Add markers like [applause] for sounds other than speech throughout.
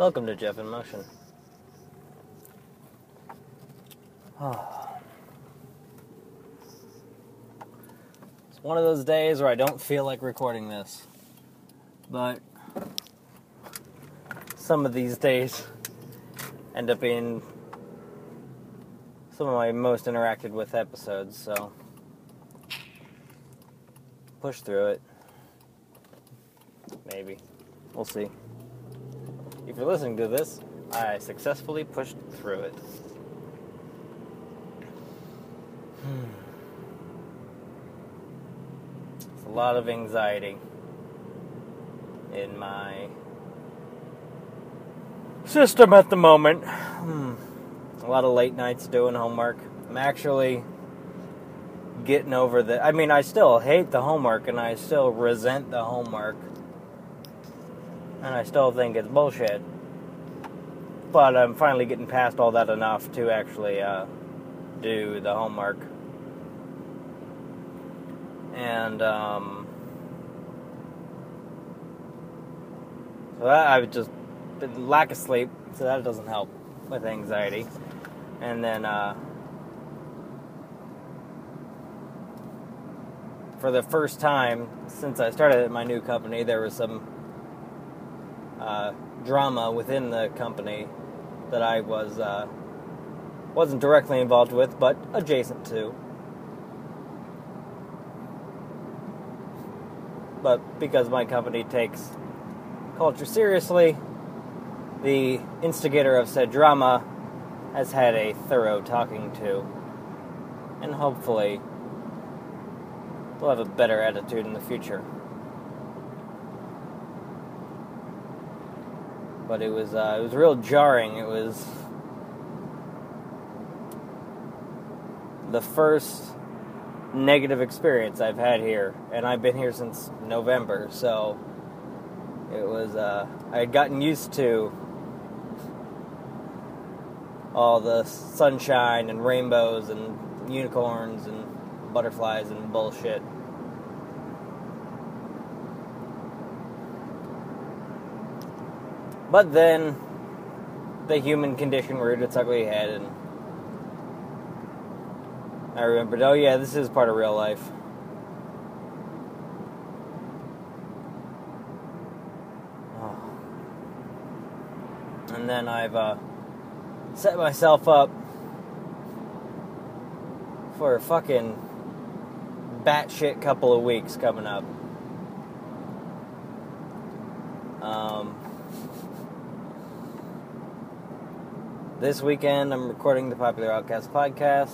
Welcome to Jeff in Motion. Ah. It's one of those days where I don't feel like recording this. But some of these days end up being some of my most interacted with episodes, so push through it. Maybe. We'll see. If you're listening to this, I successfully pushed through it. It's a lot of anxiety in my system at the moment. Hmm. A lot of late nights doing homework. I'm actually getting over the. I mean, I still hate the homework and I still resent the homework. And I still think it's bullshit. But I'm finally getting past all that enough to actually uh, do the homework. And, um. So I've just been lack of sleep, so that doesn't help with anxiety. And then, uh. For the first time since I started at my new company, there was some uh, drama within the company that I was uh, wasn't directly involved with, but adjacent to. But because my company takes culture seriously, the instigator of said drama has had a thorough talking to, and hopefully will have a better attitude in the future. But it was uh, it was real jarring. It was the first negative experience I've had here, and I've been here since November, so it was uh, I had gotten used to all the sunshine and rainbows and unicorns and butterflies and bullshit. But then the human condition reared its ugly head, and I remembered, oh yeah, this is part of real life. Oh. And then I've uh, set myself up for a fucking batshit couple of weeks coming up. Um, This weekend, I'm recording the Popular Outcast podcast.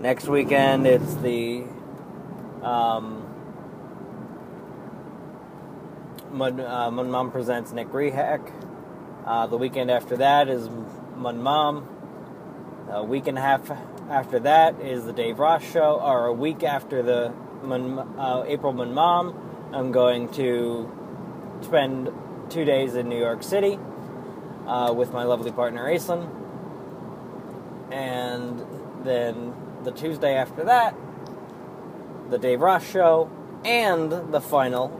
Next weekend, it's the um, Mud, uh, Mud Mom presents Nick Rehack. Uh, the weekend after that is Mud Mom. A week and a half after that is the Dave Ross show. Or a week after the Mun, uh, April Mud Mom, I'm going to spend two days in New York City uh, with my lovely partner Aislinn. And then the Tuesday after that, the Dave Ross show, and the final.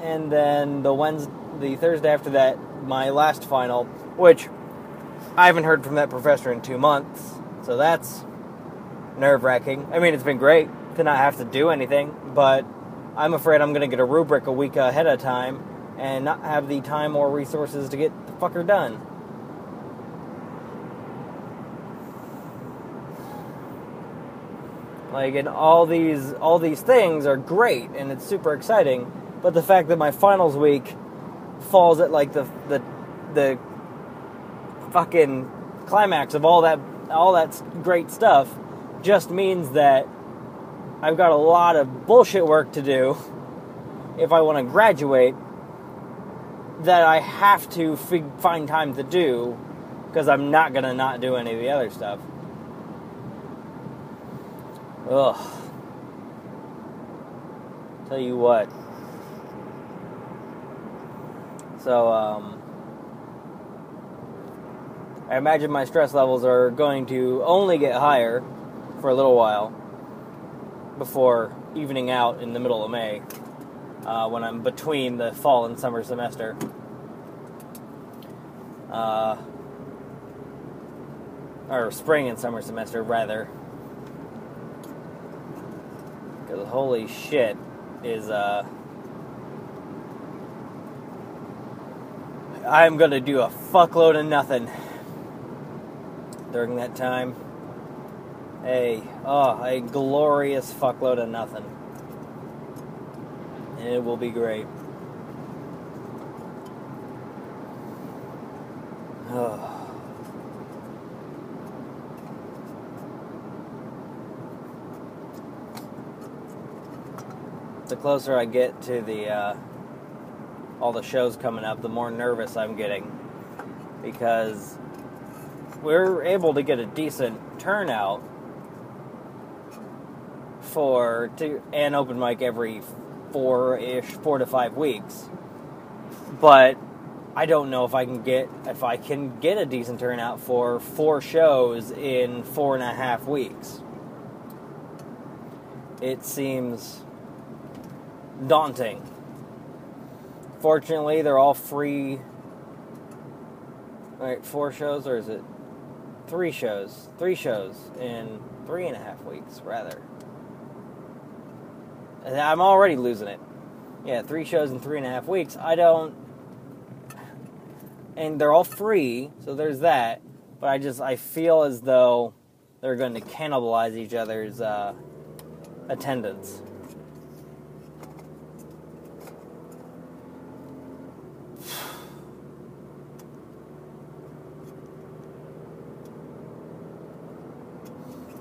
And then the Wednesday, the Thursday after that, my last final, which I haven't heard from that professor in two months, so that's nerve wracking. I mean, it's been great to not have to do anything, but I'm afraid I'm going to get a rubric a week ahead of time and not have the time or resources to get the fucker done. Like and all these all these things are great and it's super exciting, but the fact that my finals week falls at like the the the fucking climax of all that all that great stuff just means that I've got a lot of bullshit work to do if I want to graduate that I have to fig- find time to do because I'm not going to not do any of the other stuff. Ugh. Tell you what. So, um, I imagine my stress levels are going to only get higher for a little while before evening out in the middle of May uh, when I'm between the fall and summer semester. uh, or spring and summer semester rather. Because holy shit is uh. I'm gonna do a fuckload of nothing during that time. A oh, a glorious fuckload of nothing. And it will be great. Oh. [sighs] The closer I get to the uh, all the shows coming up, the more nervous I'm getting because we're able to get a decent turnout for to an open mic every four ish, four to five weeks. But I don't know if I can get if I can get a decent turnout for four shows in four and a half weeks. It seems daunting. Fortunately, they're all free. All right, four shows, or is it three shows? Three shows in three and a half weeks, rather. I'm already losing it. Yeah, three shows in three and a half weeks. I don't. And they're all free, so there's that. But I just I feel as though they're going to cannibalize each other's uh, attendance. [sighs]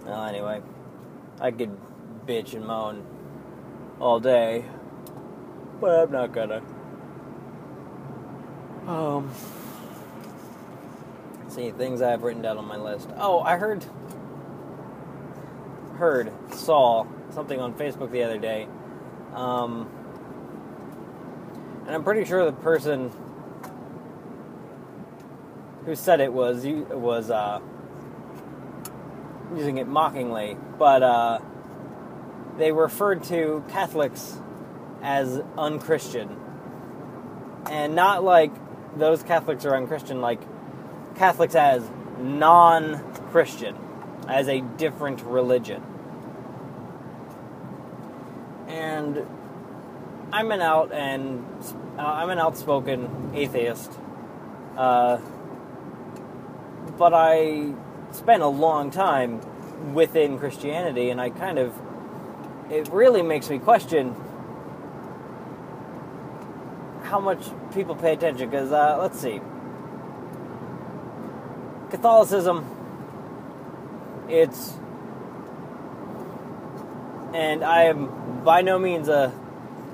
Well, anyway, I could bitch and moan all day, but I'm not gonna. Um, see things I have written down on my list. Oh, I heard, heard, saw something on Facebook the other day, um, and I'm pretty sure the person who said it was was uh, using it mockingly, but uh, they referred to Catholics as unchristian. And not like those Catholics are unchristian, like Catholics as non Christian, as a different religion. And I'm an out and uh, I'm an outspoken atheist, uh, but I spent a long time within Christianity, and I kind of it really makes me question how much people pay attention. Because uh, let's see, Catholicism, it's and I am by no means a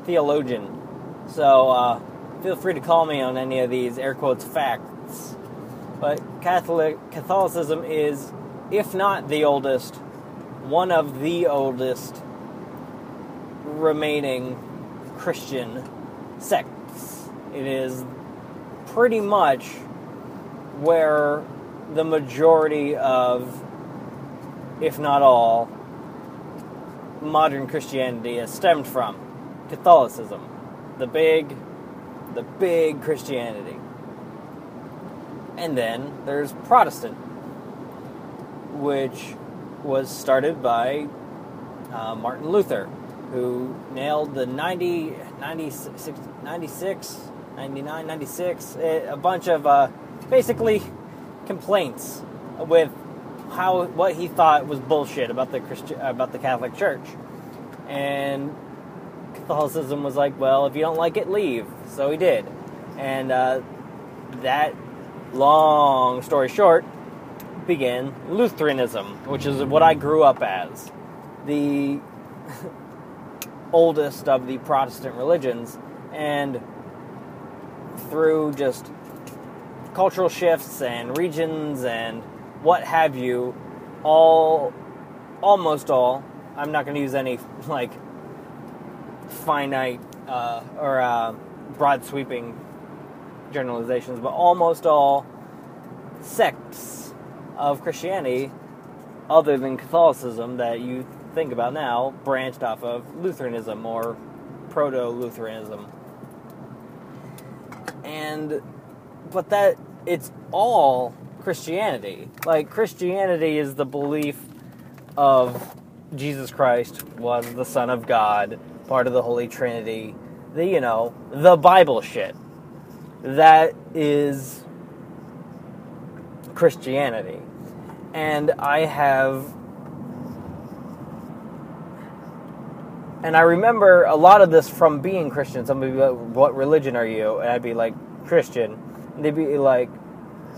theologian, so uh, feel free to call me on any of these air quotes facts. But Catholic Catholicism is, if not the oldest, one of the oldest remaining Christian sects. It is pretty much where the majority of, if not all, modern Christianity has stemmed from. Catholicism. The big, the big Christianity. And then there's Protestant, which was started by uh, Martin Luther, who nailed the 90, 96, 96 99, 96, a bunch of uh, basically complaints with how what he thought was bullshit about the Christian about the Catholic Church, and Catholicism was like, well, if you don't like it, leave. So he did, and uh, that long story short, began Lutheranism, which is what I grew up as. The [laughs] oldest of the Protestant religions, and through just cultural shifts and regions and what have you, all, almost all, I'm not going to use any [laughs] like finite uh, or uh, broad sweeping generalizations, but almost all sects of Christianity, other than Catholicism, that you think about now, branched off of Lutheranism or proto Lutheranism. And, but that it's all Christianity. Like Christianity is the belief of Jesus Christ was the Son of God, part of the Holy Trinity, the you know, the Bible shit. That is Christianity. And I have and I remember a lot of this from being Christian. Somebody would be like, What religion are you? And I'd be like, Christian. And they'd be like,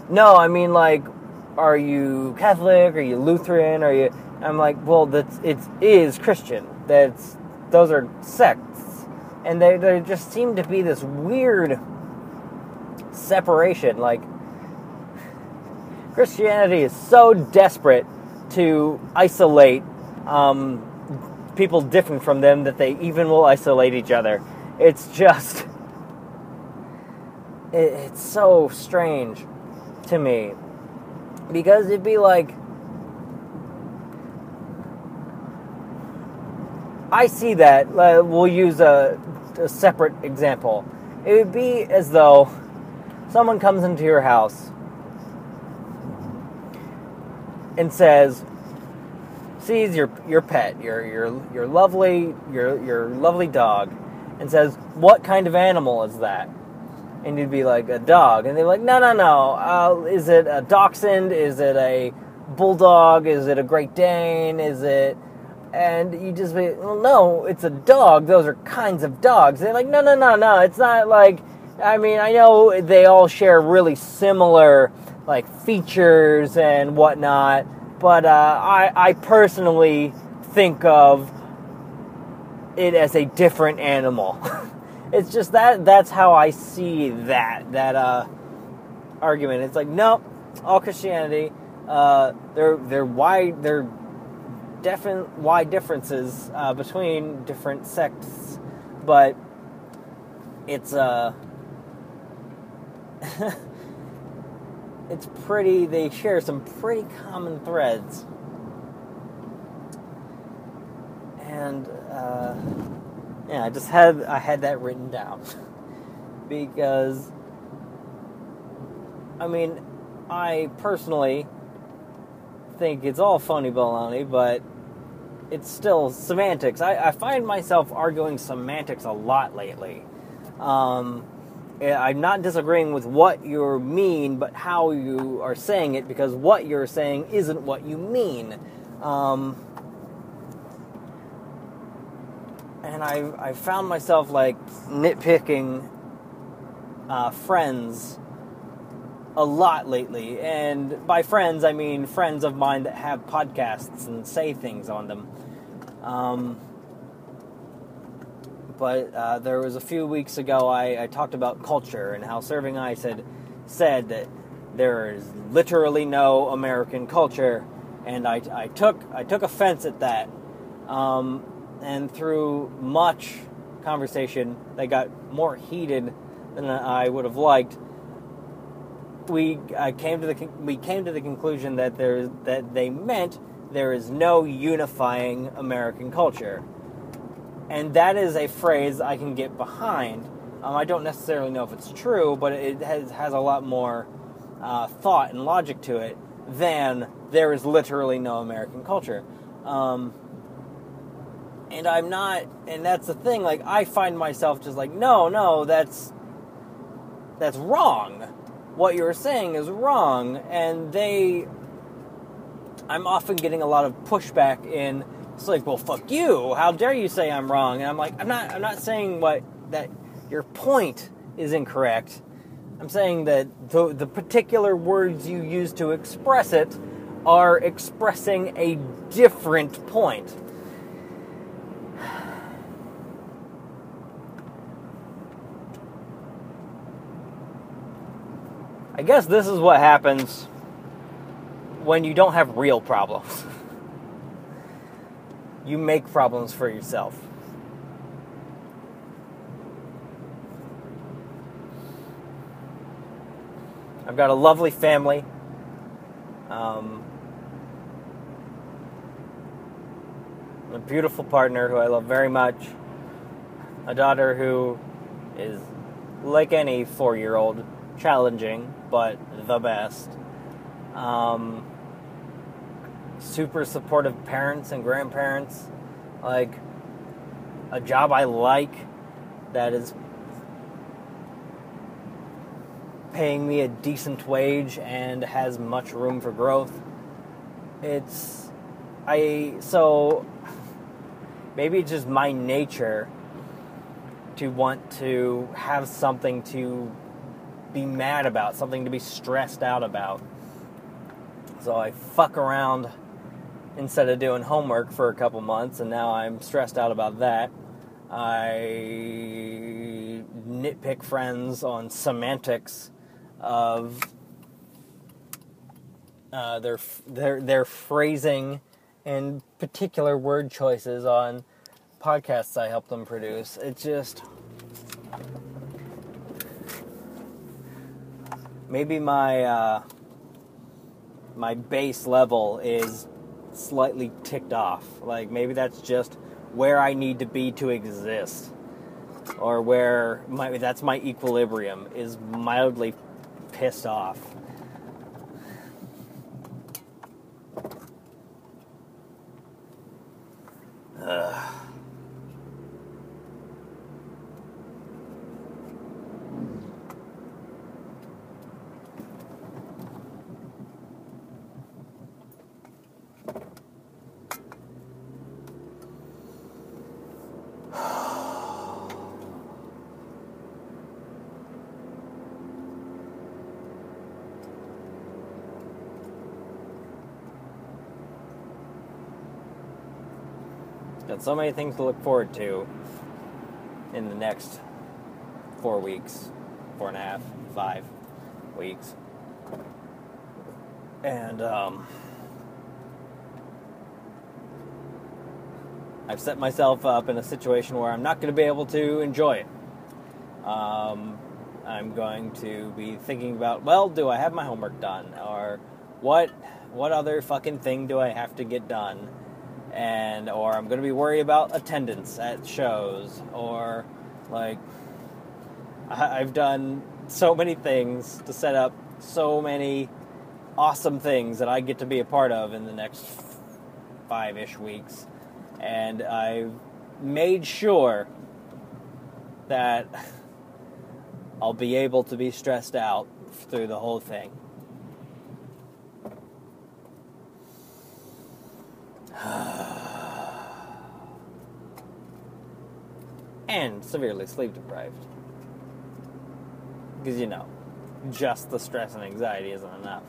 No, I mean like are you Catholic? Are you Lutheran? Are you I'm like, well, that's it is Christian. That's those are sects, and they they just seem to be this weird separation. Like Christianity is so desperate to isolate um, people different from them that they even will isolate each other. It's just it, it's so strange to me because it'd be like I see that. Uh, we'll use a, a separate example. It would be as though someone comes into your house and says, sees your your pet, your your your lovely your your lovely dog, and says, "What kind of animal is that?" And you'd be like, "A dog," and they're like, "No, no, no. Uh, is it a dachshund? Is it a bulldog? Is it a Great Dane? Is it?" and you just be, well, no, it's a dog. Those are kinds of dogs. They're like, no, no, no, no. It's not like, I mean, I know they all share really similar like features and whatnot, but uh, I, I personally think of it as a different animal. [laughs] it's just that that's how I see that that uh, argument. It's like, nope, all Christianity. Uh, they're they're wide. They're different wide differences uh, between different sects, but it's uh [laughs] it's pretty. They share some pretty common threads, and uh, yeah, I just had I had that written down [laughs] because I mean I personally think it's all funny baloney, but it's still semantics. I, I find myself arguing semantics a lot lately. Um, I'm not disagreeing with what you mean, but how you are saying it, because what you're saying isn't what you mean. Um, and I, I found myself like nitpicking uh, friends a lot lately. And by friends, I mean friends of mine that have podcasts and say things on them. Um, but uh, there was a few weeks ago I, I, talked about culture and how Serving Ice had said that there is literally no American culture, and I, I took I took offense at that. Um, and through much conversation, they got more heated than I would have liked. We uh, came to the we came to the conclusion that there that they meant there is no unifying American culture, and that is a phrase I can get behind. Um, I don't necessarily know if it's true, but it has has a lot more uh, thought and logic to it than there is literally no American culture. Um, and I'm not, and that's the thing. Like I find myself just like, no, no, that's that's wrong what you're saying is wrong, and they. I'm often getting a lot of pushback in. It's like, well, fuck you! How dare you say I'm wrong? And I'm like, I'm not. I'm not saying what that your point is incorrect. I'm saying that the, the particular words you use to express it are expressing a different point. [sighs] I guess this is what happens when you don't have real problems. [laughs] you make problems for yourself. I've got a lovely family. Um, a beautiful partner who I love very much. A daughter who is like any four year old challenging, but the best. Um, super supportive parents and grandparents. Like, a job I like that is paying me a decent wage and has much room for growth. It's I so maybe it's just my nature to want to have something to be mad about, something to be stressed out about. So I fuck around instead of doing homework for a couple months, and now I'm stressed out about that. I nitpick friends on semantics of uh, their their their phrasing and particular word choices on podcasts I help them produce. It just maybe my uh, my base level is slightly ticked off. Like maybe that's just where I need to be to exist, or where my that's my equilibrium is mildly pissed off. Got so many things to look forward to in the next four weeks, four and a half, five weeks. And um, I've set myself up in a situation where I'm not going to be able to enjoy it. Um, I'm going to be thinking about, well, do I have my homework done, or what? What other fucking thing do I have to get done? And or I'm going to be worried about attendance at shows or like I've done so many things to set up so many awesome things that I get to be a part of in the next five-ish weeks and I've made sure that I'll be able to be stressed out through the whole thing. [sighs] and severely sleep deprived. Because, you know, just the stress and anxiety isn't enough.